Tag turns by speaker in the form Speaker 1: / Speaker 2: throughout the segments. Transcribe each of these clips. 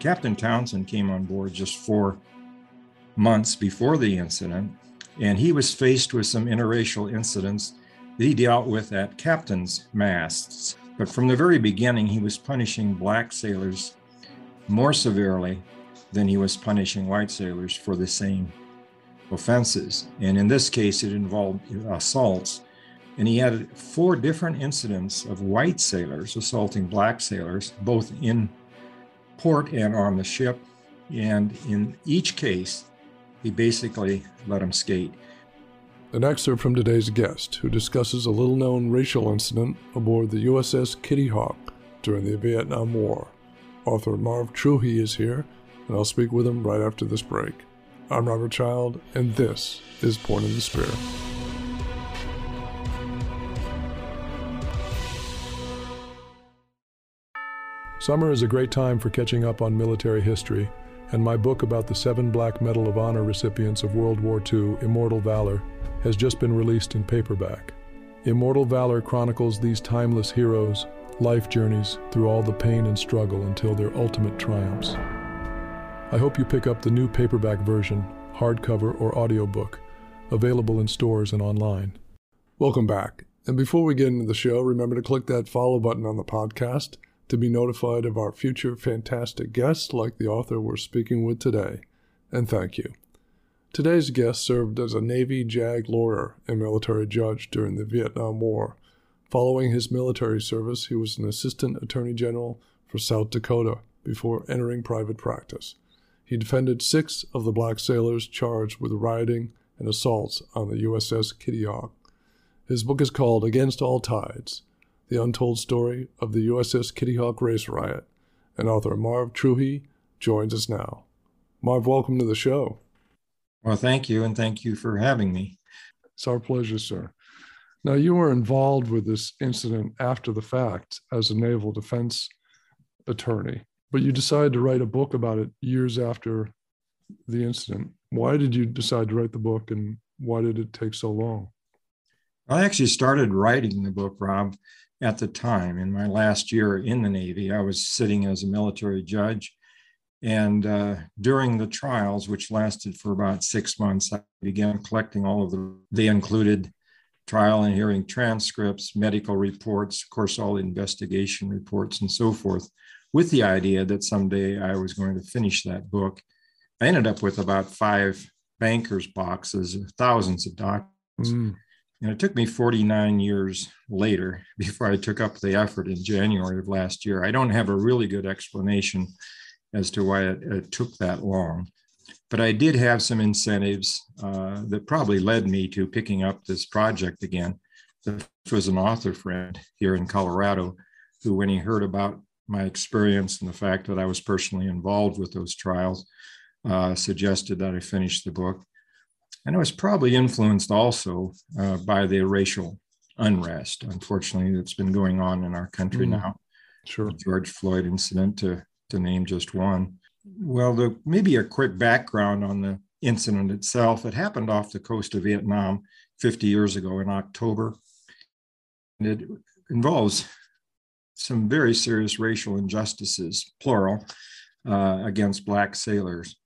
Speaker 1: Captain Townsend came on board just four months before the incident, and he was faced with some interracial incidents that he dealt with at captain's masts. But from the very beginning, he was punishing black sailors more severely than he was punishing white sailors for the same offenses. And in this case, it involved assaults. And he had four different incidents of white sailors assaulting black sailors, both in port and on the ship. And in each case, he basically let them skate.
Speaker 2: An excerpt from today's guest, who discusses a little known racial incident aboard the USS Kitty Hawk during the Vietnam War. Author Marv Truhe is here, and I'll speak with him right after this break. I'm Robert Child, and this is Point of the Spear. Summer is a great time for catching up on military history, and my book about the seven Black Medal of Honor recipients of World War II, Immortal Valor, has just been released in paperback. Immortal Valor chronicles these timeless heroes' life journeys through all the pain and struggle until their ultimate triumphs. I hope you pick up the new paperback version, hardcover or audiobook, available in stores and online. Welcome back. And before we get into the show, remember to click that follow button on the podcast to be notified of our future fantastic guests like the author we're speaking with today. And thank you. Today's guest served as a Navy JAG lawyer and military judge during the Vietnam War. Following his military service, he was an assistant attorney general for South Dakota before entering private practice. He defended six of the black sailors charged with rioting and assaults on the USS Kitty Hawk. His book is called Against All Tides The Untold Story of the USS Kitty Hawk Race Riot, and author Marv Truhe joins us now. Marv, welcome to the show.
Speaker 1: Well, thank you, and thank you for having me.
Speaker 2: It's our pleasure, sir. Now, you were involved with this incident after the fact as a naval defense attorney but you decided to write a book about it years after the incident. Why did you decide to write the book and why did it take so long?
Speaker 1: I actually started writing the book, Rob, at the time. In my last year in the Navy, I was sitting as a military judge. And uh, during the trials, which lasted for about six months, I began collecting all of the, they included trial and hearing transcripts, medical reports, of course, all investigation reports, and so forth with the idea that someday I was going to finish that book. I ended up with about five bankers' boxes, of thousands of documents. Mm. And it took me 49 years later before I took up the effort in January of last year. I don't have a really good explanation as to why it, it took that long. But I did have some incentives uh, that probably led me to picking up this project again. This was an author friend here in Colorado who, when he heard about my experience and the fact that I was personally involved with those trials uh, suggested that I finish the book. And it was probably influenced also uh, by the racial unrest, unfortunately, that's been going on in our country mm, now.
Speaker 2: Sure.
Speaker 1: The George Floyd incident, to, to name just one. Well, the, maybe a quick background on the incident itself. It happened off the coast of Vietnam 50 years ago in October. And it involves some very serious racial injustices, plural, uh, against Black sailors.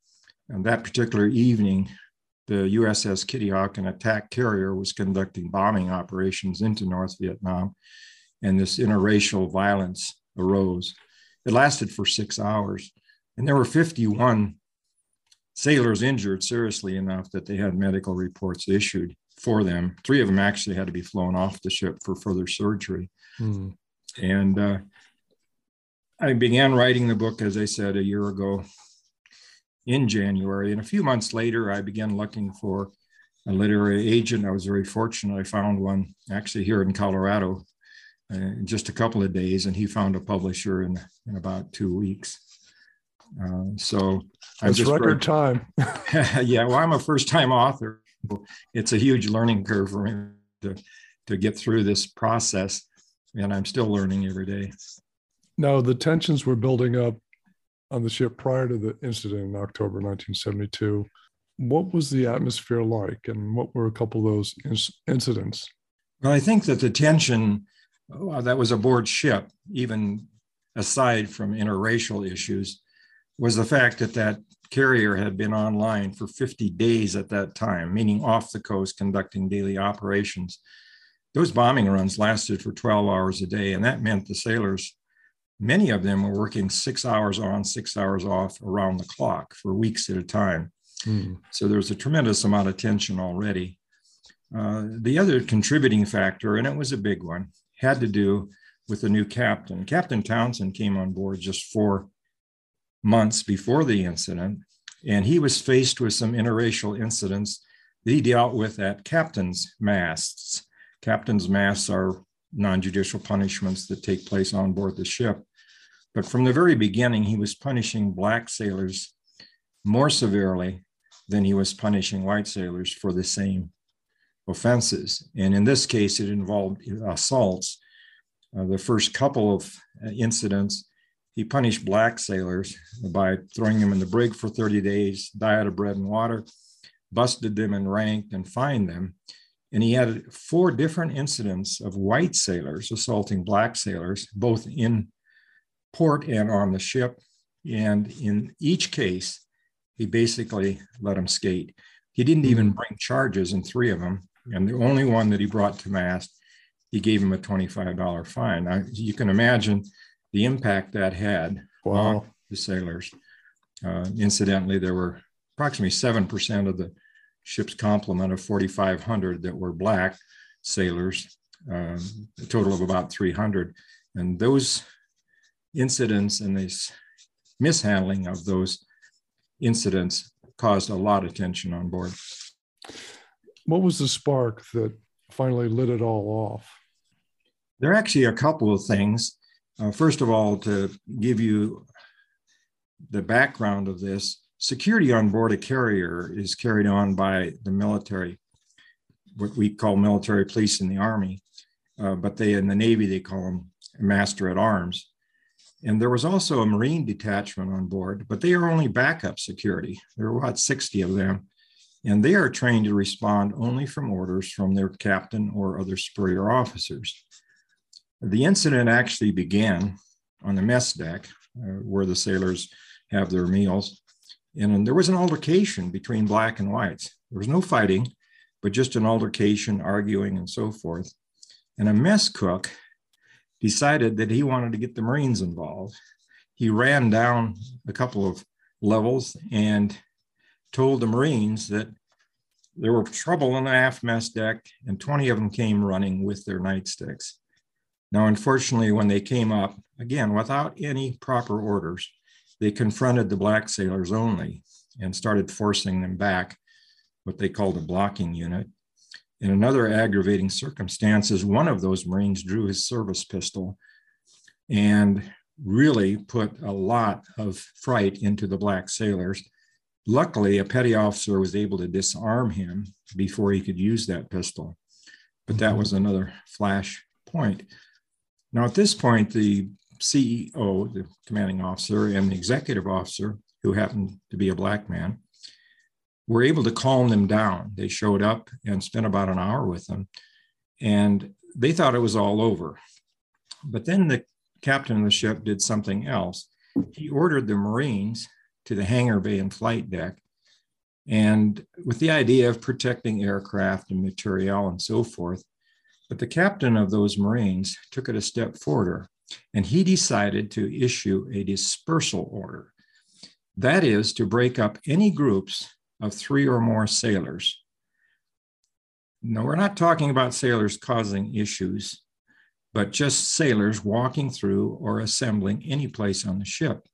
Speaker 1: And that particular evening, the USS Kitty Hawk, an attack carrier, was conducting bombing operations into North Vietnam, and this interracial violence arose. It lasted for six hours, and there were 51 sailors injured seriously enough that they had medical reports issued for them. Three of them actually had to be flown off the ship for further surgery. Mm. And uh, I began writing the book, as I said, a year ago in January. And a few months later, I began looking for a literary agent. I was very fortunate. I found one actually here in Colorado uh, in just a couple of days, and he found a publisher in, in about two weeks. Uh, so
Speaker 2: it's record time.
Speaker 1: yeah, well, I'm a first time author. It's a huge learning curve for me to, to get through this process and I'm still learning every day.
Speaker 2: Now, the tensions were building up on the ship prior to the incident in October 1972. What was the atmosphere like, and what were a couple of those incidents?
Speaker 1: Well, I think that the tension uh, that was aboard ship, even aside from interracial issues, was the fact that that carrier had been online for 50 days at that time, meaning off the coast conducting daily operations. Those bombing runs lasted for 12 hours a day, and that meant the sailors, many of them were working six hours on, six hours off around the clock for weeks at a time. Mm. So there was a tremendous amount of tension already. Uh, the other contributing factor, and it was a big one, had to do with the new captain. Captain Townsend came on board just four months before the incident, and he was faced with some interracial incidents that he dealt with at captain's masts. Captain's masts are non judicial punishments that take place on board the ship. But from the very beginning, he was punishing Black sailors more severely than he was punishing white sailors for the same offenses. And in this case, it involved assaults. Uh, the first couple of uh, incidents, he punished black sailors by throwing them in the brig for 30 days, diet of bread and water, busted them and ranked and fined them. And he had four different incidents of white sailors assaulting black sailors, both in port and on the ship. And in each case, he basically let them skate. He didn't even hmm. bring charges in three of them. And the only one that he brought to mast, he gave him a $25 fine. Now, you can imagine the impact that had wow. on the sailors. Uh, incidentally, there were approximately 7% of the ship's complement of 4,500 that were Black sailors, uh, a total of about 300. And those incidents and this mishandling of those incidents caused a lot of tension on board.
Speaker 2: What was the spark that finally lit it all off?
Speaker 1: There are actually a couple of things. Uh, first of all, to give you the background of this, security on board a carrier is carried on by the military, what we call military police in the Army, uh, but they in the Navy, they call them master at arms. And there was also a Marine detachment on board, but they are only backup security. There were about 60 of them and they are trained to respond only from orders from their captain or other superior officers. The incident actually began on the mess deck uh, where the sailors have their meals. And there was an altercation between black and whites. There was no fighting, but just an altercation, arguing, and so forth. And a mess cook decided that he wanted to get the Marines involved. He ran down a couple of levels and told the Marines that there were trouble on the aft mess deck, and 20 of them came running with their nightsticks. Now, unfortunately, when they came up, again, without any proper orders, they confronted the black sailors only and started forcing them back, what they called a blocking unit. In another aggravating circumstance is one of those Marines drew his service pistol and really put a lot of fright into the black sailors Luckily, a petty officer was able to disarm him before he could use that pistol. But that mm-hmm. was another flash point. Now, at this point, the CEO, the commanding officer, and the executive officer, who happened to be a black man, were able to calm them down. They showed up and spent about an hour with them, and they thought it was all over. But then the captain of the ship did something else. He ordered the Marines to the hangar bay and flight deck. And with the idea of protecting aircraft and material and so forth. But the captain of those Marines took it a step further and he decided to issue a dispersal order. That is to break up any groups of three or more sailors. No, we're not talking about sailors causing issues, but just sailors walking through or assembling any place on the ship.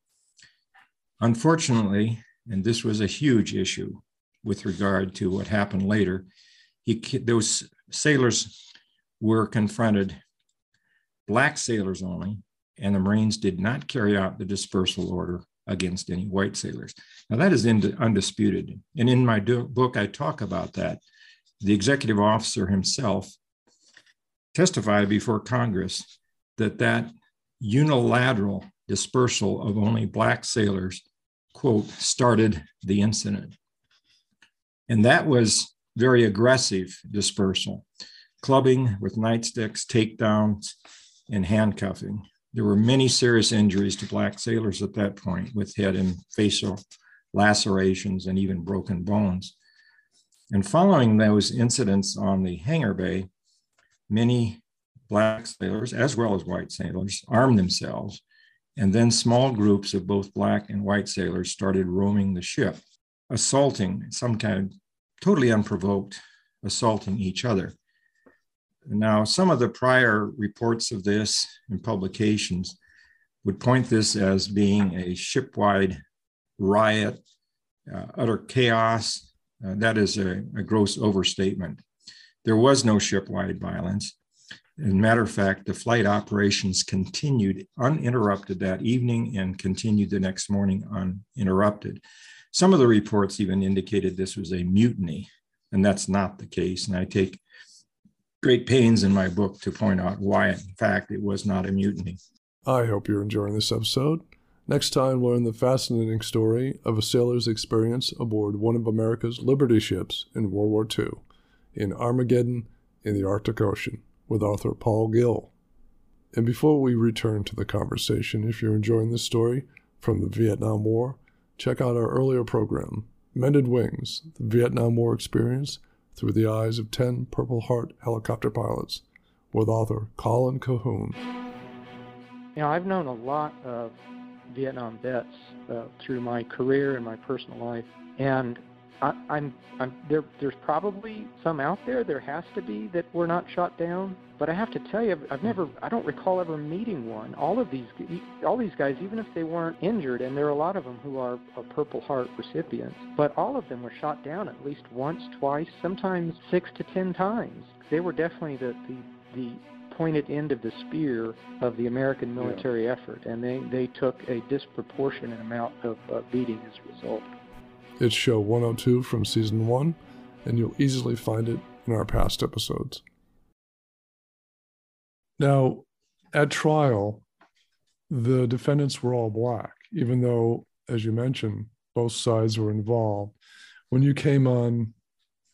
Speaker 1: Unfortunately, and this was a huge issue with regard to what happened later, he, those sailors were confronted, black sailors only, and the Marines did not carry out the dispersal order against any white sailors. Now, that is undisputed. And in my book, I talk about that. The executive officer himself testified before Congress that that unilateral dispersal of only black sailors quote, started the incident. And that was very aggressive dispersal, clubbing with nightsticks, takedowns, and handcuffing. There were many serious injuries to black sailors at that point with head and facial lacerations and even broken bones. And following those incidents on the hangar bay, many black sailors, as well as white sailors, armed themselves. And then small groups of both black and white sailors started roaming the ship, assaulting, some kind of totally unprovoked, assaulting each other. Now, some of the prior reports of this and publications would point this as being a shipwide riot, uh, utter chaos. Uh, that is a, a, gross overstatement. There was no shipwide violence. As a matter of fact, the flight operations continued uninterrupted that evening and continued the next morning uninterrupted. Some of the reports even indicated this was a mutiny, and that's not the case. And I take great pains in my book to point out why, in fact, it was not a mutiny.
Speaker 2: I hope you're enjoying this episode. Next time, learn the fascinating story of a sailor's experience aboard one of America's Liberty ships in World War II in Armageddon in the Arctic Ocean with author Paul Gill. And before we return to the conversation, if you're enjoying this story from the Vietnam War, check out our earlier program, Mended Wings The Vietnam War Experience Through the Eyes of 10 Purple Heart Helicopter Pilots, with author Colin Cahoon.
Speaker 3: You know, I've known a lot of Vietnam vets uh, through my career and my personal life, and I, I'm, I'm there. There's probably some out there. There has to be that were not shot down. But I have to tell you, I've never. I don't recall ever meeting one. All of these, all these guys, even if they weren't injured, and there are a lot of them who are, are Purple Heart recipients, but all of them were shot down at least once, twice, sometimes six to ten times. They were definitely the the, the pointed end of the spear of the American military yeah. effort, and they, they took a disproportionate amount of uh, beating as a result.
Speaker 2: It's show 102 from season one, and you'll easily find it in our past episodes. Now, at trial, the defendants were all black, even though, as you mentioned, both sides were involved. When you came on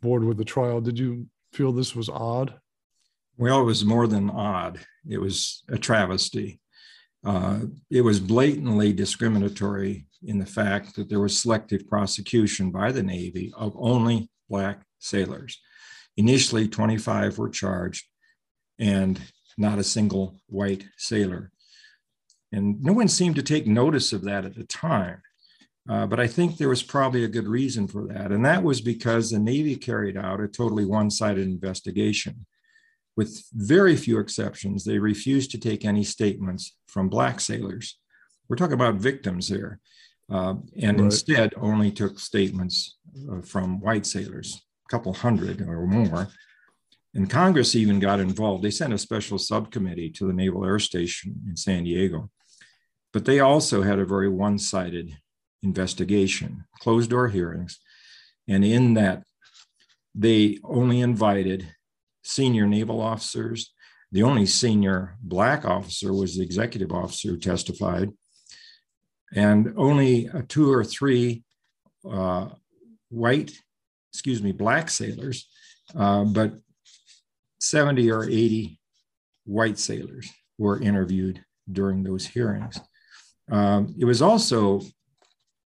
Speaker 2: board with the trial, did you feel this was odd?
Speaker 1: Well, it was more than odd. It was a travesty. Uh, it was blatantly discriminatory in the fact that there was selective prosecution by the Navy of only Black sailors. Initially, 25 were charged and not a single white sailor. And no one seemed to take notice of that at the time. Uh, but I think there was probably a good reason for that. And that was because the Navy carried out a totally one sided investigation with very few exceptions, they refused to take any statements from Black sailors. We're talking about victims here, uh, and right. instead only took statements uh, from white sailors, a couple hundred or more. And Congress even got involved. They sent a special subcommittee to the Naval Air Station in San Diego. But they also had a very one sided investigation, closed door hearings. And in that, they only invited senior naval officers. The only senior black officer was the executive officer who testified, and only two or three uh, white, excuse me, black sailors, uh, but 70 or 80 white sailors were interviewed during those hearings. Um, it was also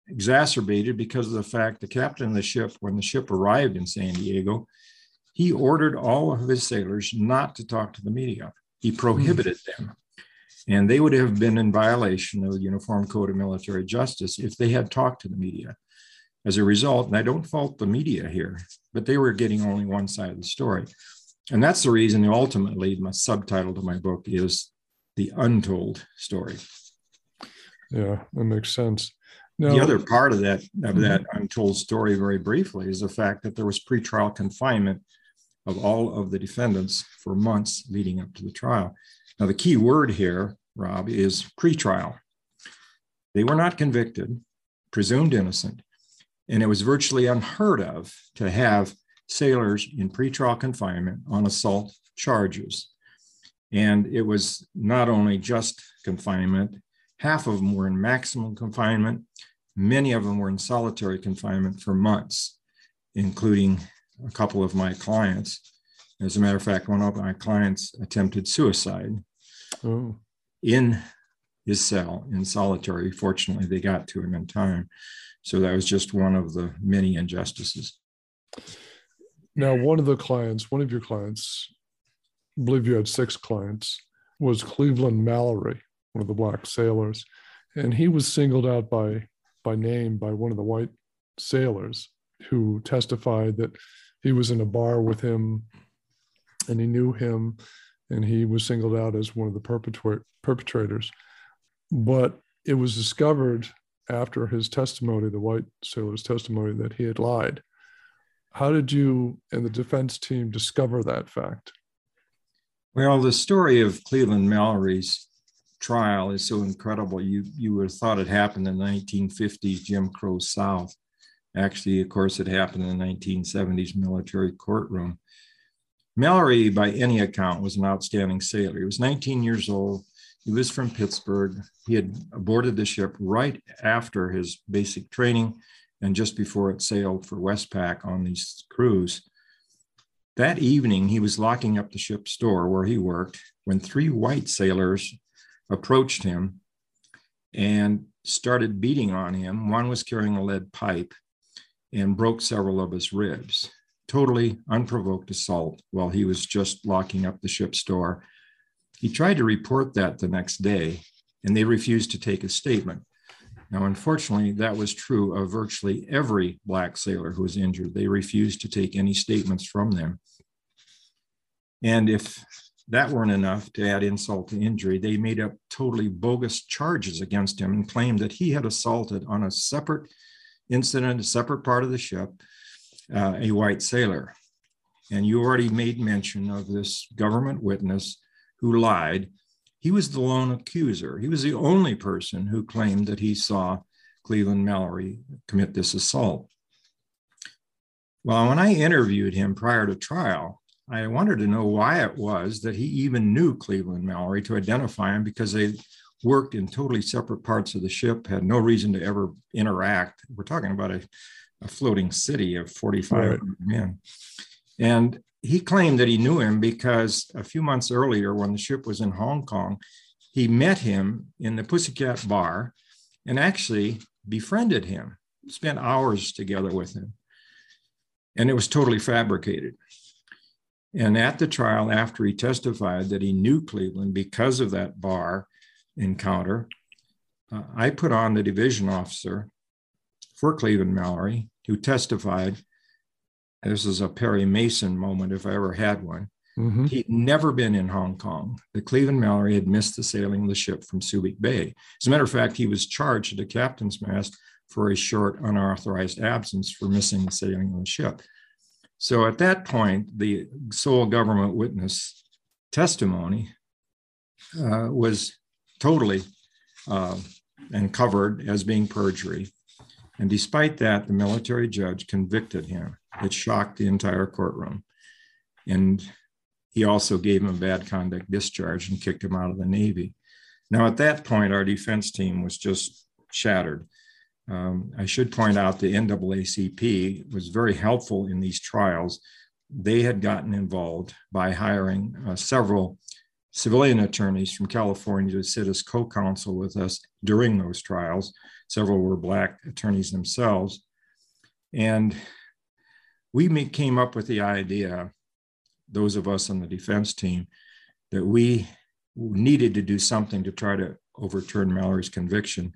Speaker 1: exacerbated because of the fact the captain of the ship, when the ship arrived in San Diego, he ordered all of his sailors not to talk to the media. He prohibited them. And they would have been in violation of the Uniform Code of Military Justice if they had talked to the media. As a result, and I don't fault the media here, but they were getting only one side of the story. And that's the reason ultimately my subtitle to my book is The Untold Story.
Speaker 2: Yeah, that makes sense.
Speaker 1: Now, the other part of that of that mm-hmm. untold story, very briefly, is the fact that there was pretrial confinement of all of the defendants for months leading up to the trial. Now, the key word here, Rob, is pretrial. They were not convicted, presumed innocent, and it was virtually unheard of to have sailors in pretrial confinement on assault charges. And it was not only just confinement, half of them were in maximum confinement, many of them were in solitary confinement for months, including a couple of my clients. As a matter of fact, one of my clients attempted suicide. Oh. in his cell in solitary. Fortunately, they got to him in time. So that was just one of the many injustices.
Speaker 2: Now, one of the clients, one of your clients, I believe you had six clients, was Cleveland Mallory, one of the black sailors. And he was singled out by, by name by one of the white sailors who testified that he was in a bar with him and he knew him and he was singled out as one of the perpetrators. But it was discovered after his testimony, the white sailor's testimony, that he had lied. How did you and the defense team discover that fact?
Speaker 1: Well, the story of Cleveland Mallory's trial is so incredible. You you would have thought it happened in the 1950s Jim Crow South. Actually, of course, it happened in the 1970s military courtroom. Mallory, by any account, was an outstanding sailor. He was 19 years old. He was from Pittsburgh. He had boarded the ship right after his basic training and just before it sailed for Westpac on these cruise. That evening, he was locking up the ship's door where he worked when three white sailors approached him and started beating on him. One was carrying a lead pipe and broke several of his ribs. Totally unprovoked assault while he was just locking up the ship's door. He tried to report that the next day, and they refused to take a statement. Now, unfortunately, that was true of virtually every Black sailor who was injured. They refused to take any statements from them. And if that weren't enough to add insult to injury, they made up totally bogus charges against him and claimed that he had assaulted on a separate incident, a separate part of the ship, uh, a white sailor. And you already made mention of this government witness who lied he was the lone accuser. He was the only person who claimed that he saw Cleveland Mallory commit this assault. Well, when I interviewed him prior to trial, I wanted to know why it was that he even knew Cleveland Mallory to identify him because they worked in totally separate parts of the ship, had no reason to ever interact. We're talking about a, a floating city of 4,500 right. men. And he claimed that he knew him because a few months earlier, when the ship was in Hong Kong, he met him in the Pussycat Bar and actually befriended him, spent hours together with him. And it was totally fabricated. And at the trial, after he testified that he knew Cleveland because of that bar encounter, uh, I put on the division officer for Cleveland Mallory, who testified this is a Perry Mason moment, if I ever had one. Mm-hmm. He'd never been in Hong Kong. The Cleveland Mallory had missed the sailing of the ship from Subic Bay. As a matter of fact, he was charged at the captain's mast for a short unauthorized absence for missing the sailing of the ship. So at that point, the sole government witness testimony uh, was totally uh, and covered as being perjury. And despite that, the military judge convicted him. It shocked the entire courtroom. And he also gave him a bad conduct discharge and kicked him out of the Navy. Now, at that point, our defense team was just shattered. Um, I should point out the NAACP was very helpful in these trials. They had gotten involved by hiring uh, several civilian attorneys from California to sit as co counsel with us during those trials. Several were Black attorneys themselves. And we came up with the idea, those of us on the defense team, that we needed to do something to try to overturn Mallory's conviction.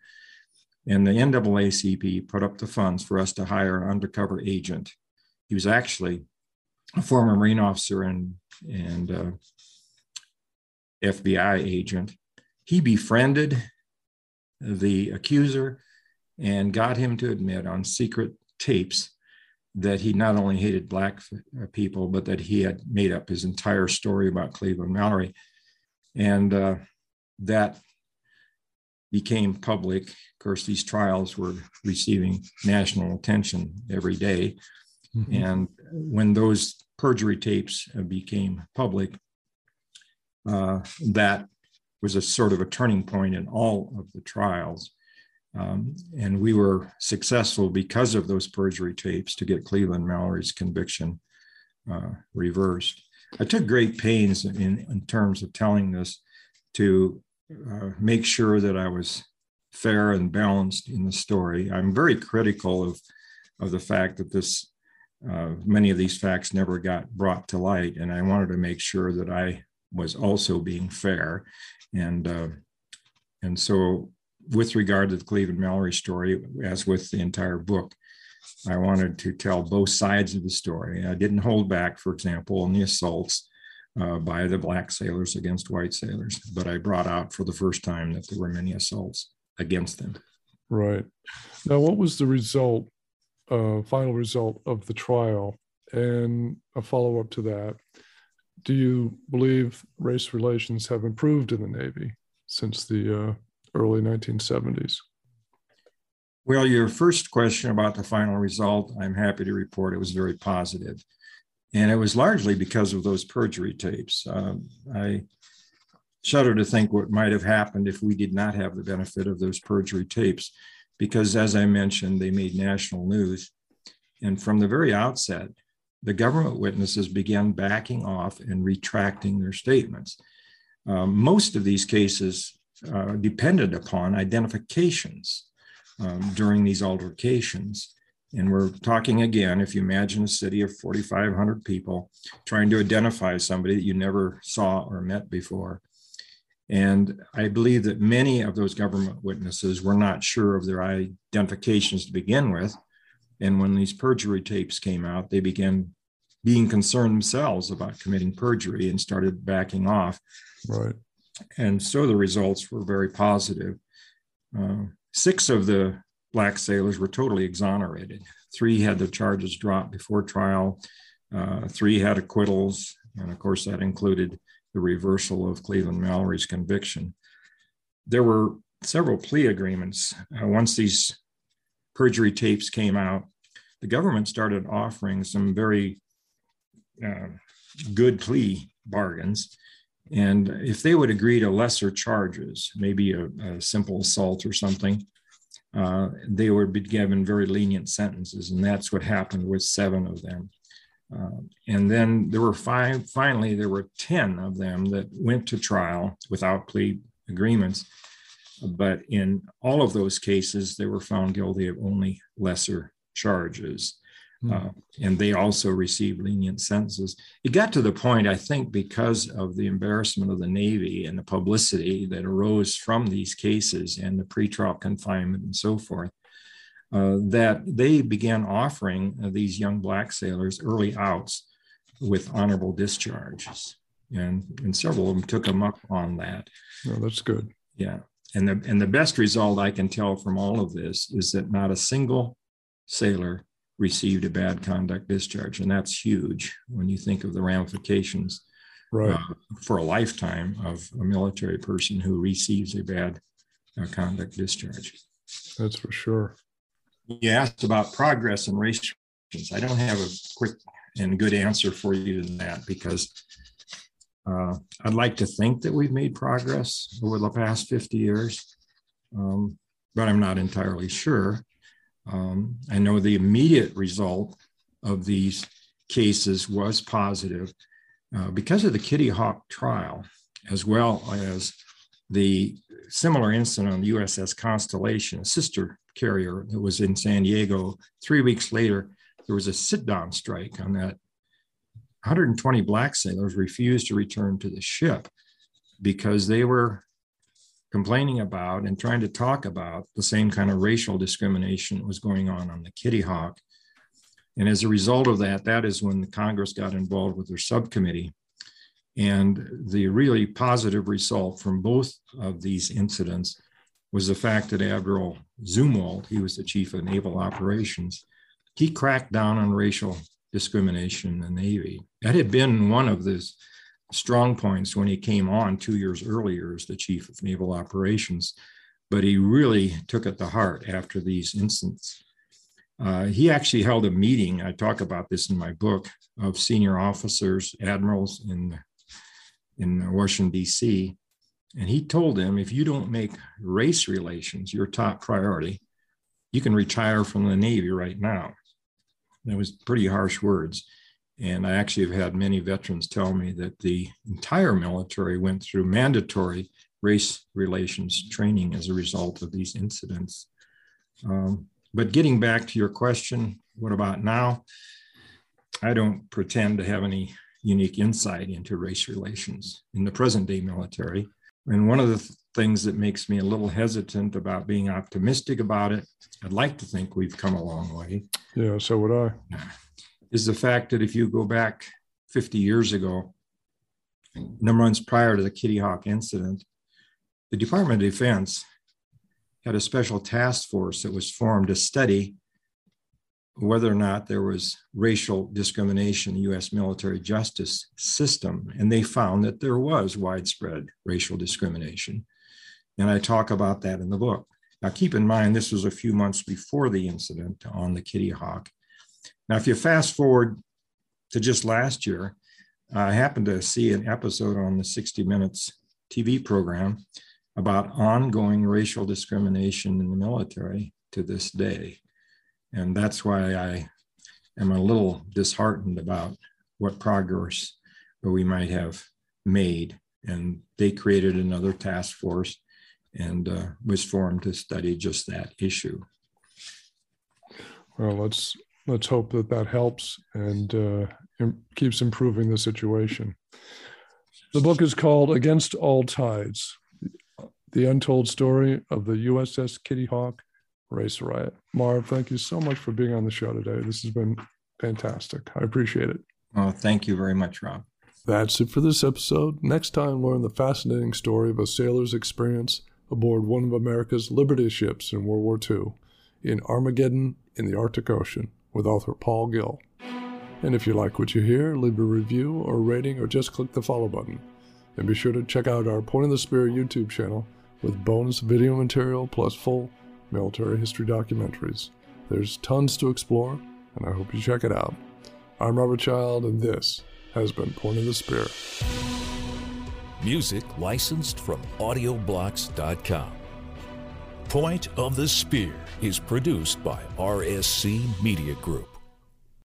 Speaker 1: And the NAACP put up the funds for us to hire an undercover agent. He was actually a former Marine officer and, and uh, FBI agent. He befriended the accuser and got him to admit on secret tapes that he not only hated black uh, people, but that he had made up his entire story about Cleveland Mallory. And uh, that became public. Of course, these trials were receiving national attention every day. Mm-hmm. And when those perjury tapes uh, became public, uh, that was a sort of a turning point in all of the trials. Um, and we were successful because of those perjury tapes to get Cleveland Mallory's conviction uh, reversed. I took great pains in, in terms of telling this to uh, make sure that I was fair and balanced in the story. I'm very critical of, of the fact that this uh, many of these facts never got brought to light, and I wanted to make sure that I was also being fair, and uh, and so with regard to the Cleveland Mallory story, as with the entire book, I wanted to tell both sides of the story. I didn't hold back, for example, on the assaults uh, by the black sailors against white sailors, but I brought out for the first time that there were many assaults against them.
Speaker 2: Right. Now, what was the result, uh, final result of the trial? And a follow up to that, do you believe race relations have improved in the Navy since the uh, early 1970s?
Speaker 1: Well, your first question about the final result, I'm happy to report it was very positive. And it was largely because of those perjury tapes. Um, I shudder to think what might have happened if we did not have the benefit of those perjury tapes, because as I mentioned, they made national news. And from the very outset, the government witnesses began backing off and retracting their statements. Um, most of these cases uh, depended upon identifications um, during these altercations. And we're talking again, if you imagine a city of 4,500 people trying to identify somebody that you never saw or met before. And I believe that many of those government witnesses were not sure of their identifications to begin with. And when these perjury tapes came out, they began being concerned themselves about committing perjury and started backing off.
Speaker 2: Right.
Speaker 1: And so the results were very positive. Uh, six of the black sailors were totally exonerated. Three had their charges dropped before trial, uh, three had acquittals, and of course, that included the reversal of Cleveland Mallory's conviction. There were several plea agreements. Uh, once these perjury tapes came out, the government started offering some very uh, good plea bargains. And if they would agree to lesser charges, maybe a, a simple assault or something, uh, they would be given very lenient sentences. And that's what happened with seven of them. Uh, and then there were five, finally, there were 10 of them that went to trial without plea agreements. But in all of those cases, they were found guilty of only lesser charges. Hmm. Uh, and they also received lenient sentences. It got to the point, I think, because of the embarrassment of the Navy and the publicity that arose from these cases and the pretrial confinement and so forth, uh, that they began offering uh, these young black sailors early outs with honorable discharges. And, and several of them took them up on that.
Speaker 2: Oh, that's good.
Speaker 1: Yeah. And the, and the best result I can tell from all of this is that not a single sailor received a bad conduct discharge. And that's huge when you think of the ramifications
Speaker 2: right. uh,
Speaker 1: for a lifetime of a military person who receives a bad uh, conduct discharge.
Speaker 2: That's for sure.
Speaker 1: You asked about progress in race I don't have a quick and good answer for you to that because uh, I'd like to think that we've made progress over the past 50 years, um, but I'm not entirely sure. Um, I know the immediate result of these cases was positive uh, because of the Kitty Hawk trial, as well as the similar incident on the USS Constellation, a sister carrier that was in San Diego. Three weeks later, there was a sit down strike on that. 120 black sailors refused to return to the ship because they were complaining about and trying to talk about the same kind of racial discrimination that was going on on the Kitty Hawk. And as a result of that, that is when the Congress got involved with their subcommittee. And the really positive result from both of these incidents was the fact that Admiral Zumwalt, he was the chief of naval operations, he cracked down on racial discrimination in the Navy. That had been one of the strong points when he came on two years earlier as the chief of naval operations, but he really took it to heart after these incidents. Uh, he actually held a meeting, I talk about this in my book, of senior officers, admirals in, in Washington, D.C. And he told them if you don't make race relations your top priority, you can retire from the Navy right now. That was pretty harsh words. And I actually have had many veterans tell me that the entire military went through mandatory race relations training as a result of these incidents. Um, but getting back to your question, what about now? I don't pretend to have any unique insight into race relations in the present day military. And one of the th- things that makes me a little hesitant about being optimistic about it, I'd like to think we've come a long way.
Speaker 2: Yeah, so would I.
Speaker 1: Is the fact that if you go back 50 years ago, number months prior to the Kitty Hawk incident, the Department of Defense had a special task force that was formed to study whether or not there was racial discrimination in the US military justice system. And they found that there was widespread racial discrimination. And I talk about that in the book. Now, keep in mind, this was a few months before the incident on the Kitty Hawk. Now, if you fast forward to just last year, I happened to see an episode on the 60 Minutes TV program about ongoing racial discrimination in the military to this day. And that's why I am a little disheartened about what progress we might have made. And they created another task force and uh, was formed to study just that issue.
Speaker 2: Well, let's let's hope that that helps and uh, keeps improving the situation. The book is called Against All Tides The Untold Story of the USS Kitty Hawk Race Riot. Marv, thank you so much for being on the show today. This has been fantastic. I appreciate it.
Speaker 1: Oh, thank you very much, Rob.
Speaker 2: That's it for this episode. Next time, learn the fascinating story of a sailor's experience aboard one of America's Liberty ships in World War II in Armageddon in the Arctic Ocean with author Paul Gill. And if you like what you hear, leave a review or rating or just click the follow button. And be sure to check out our Point of the Spear YouTube channel with bonus video material plus full military history documentaries. There's tons to explore, and I hope you check it out. I'm Robert Child, and this has been Point of the Spear.
Speaker 4: Music licensed from audioblocks.com. Point of the Spear is produced by RSC Media Group.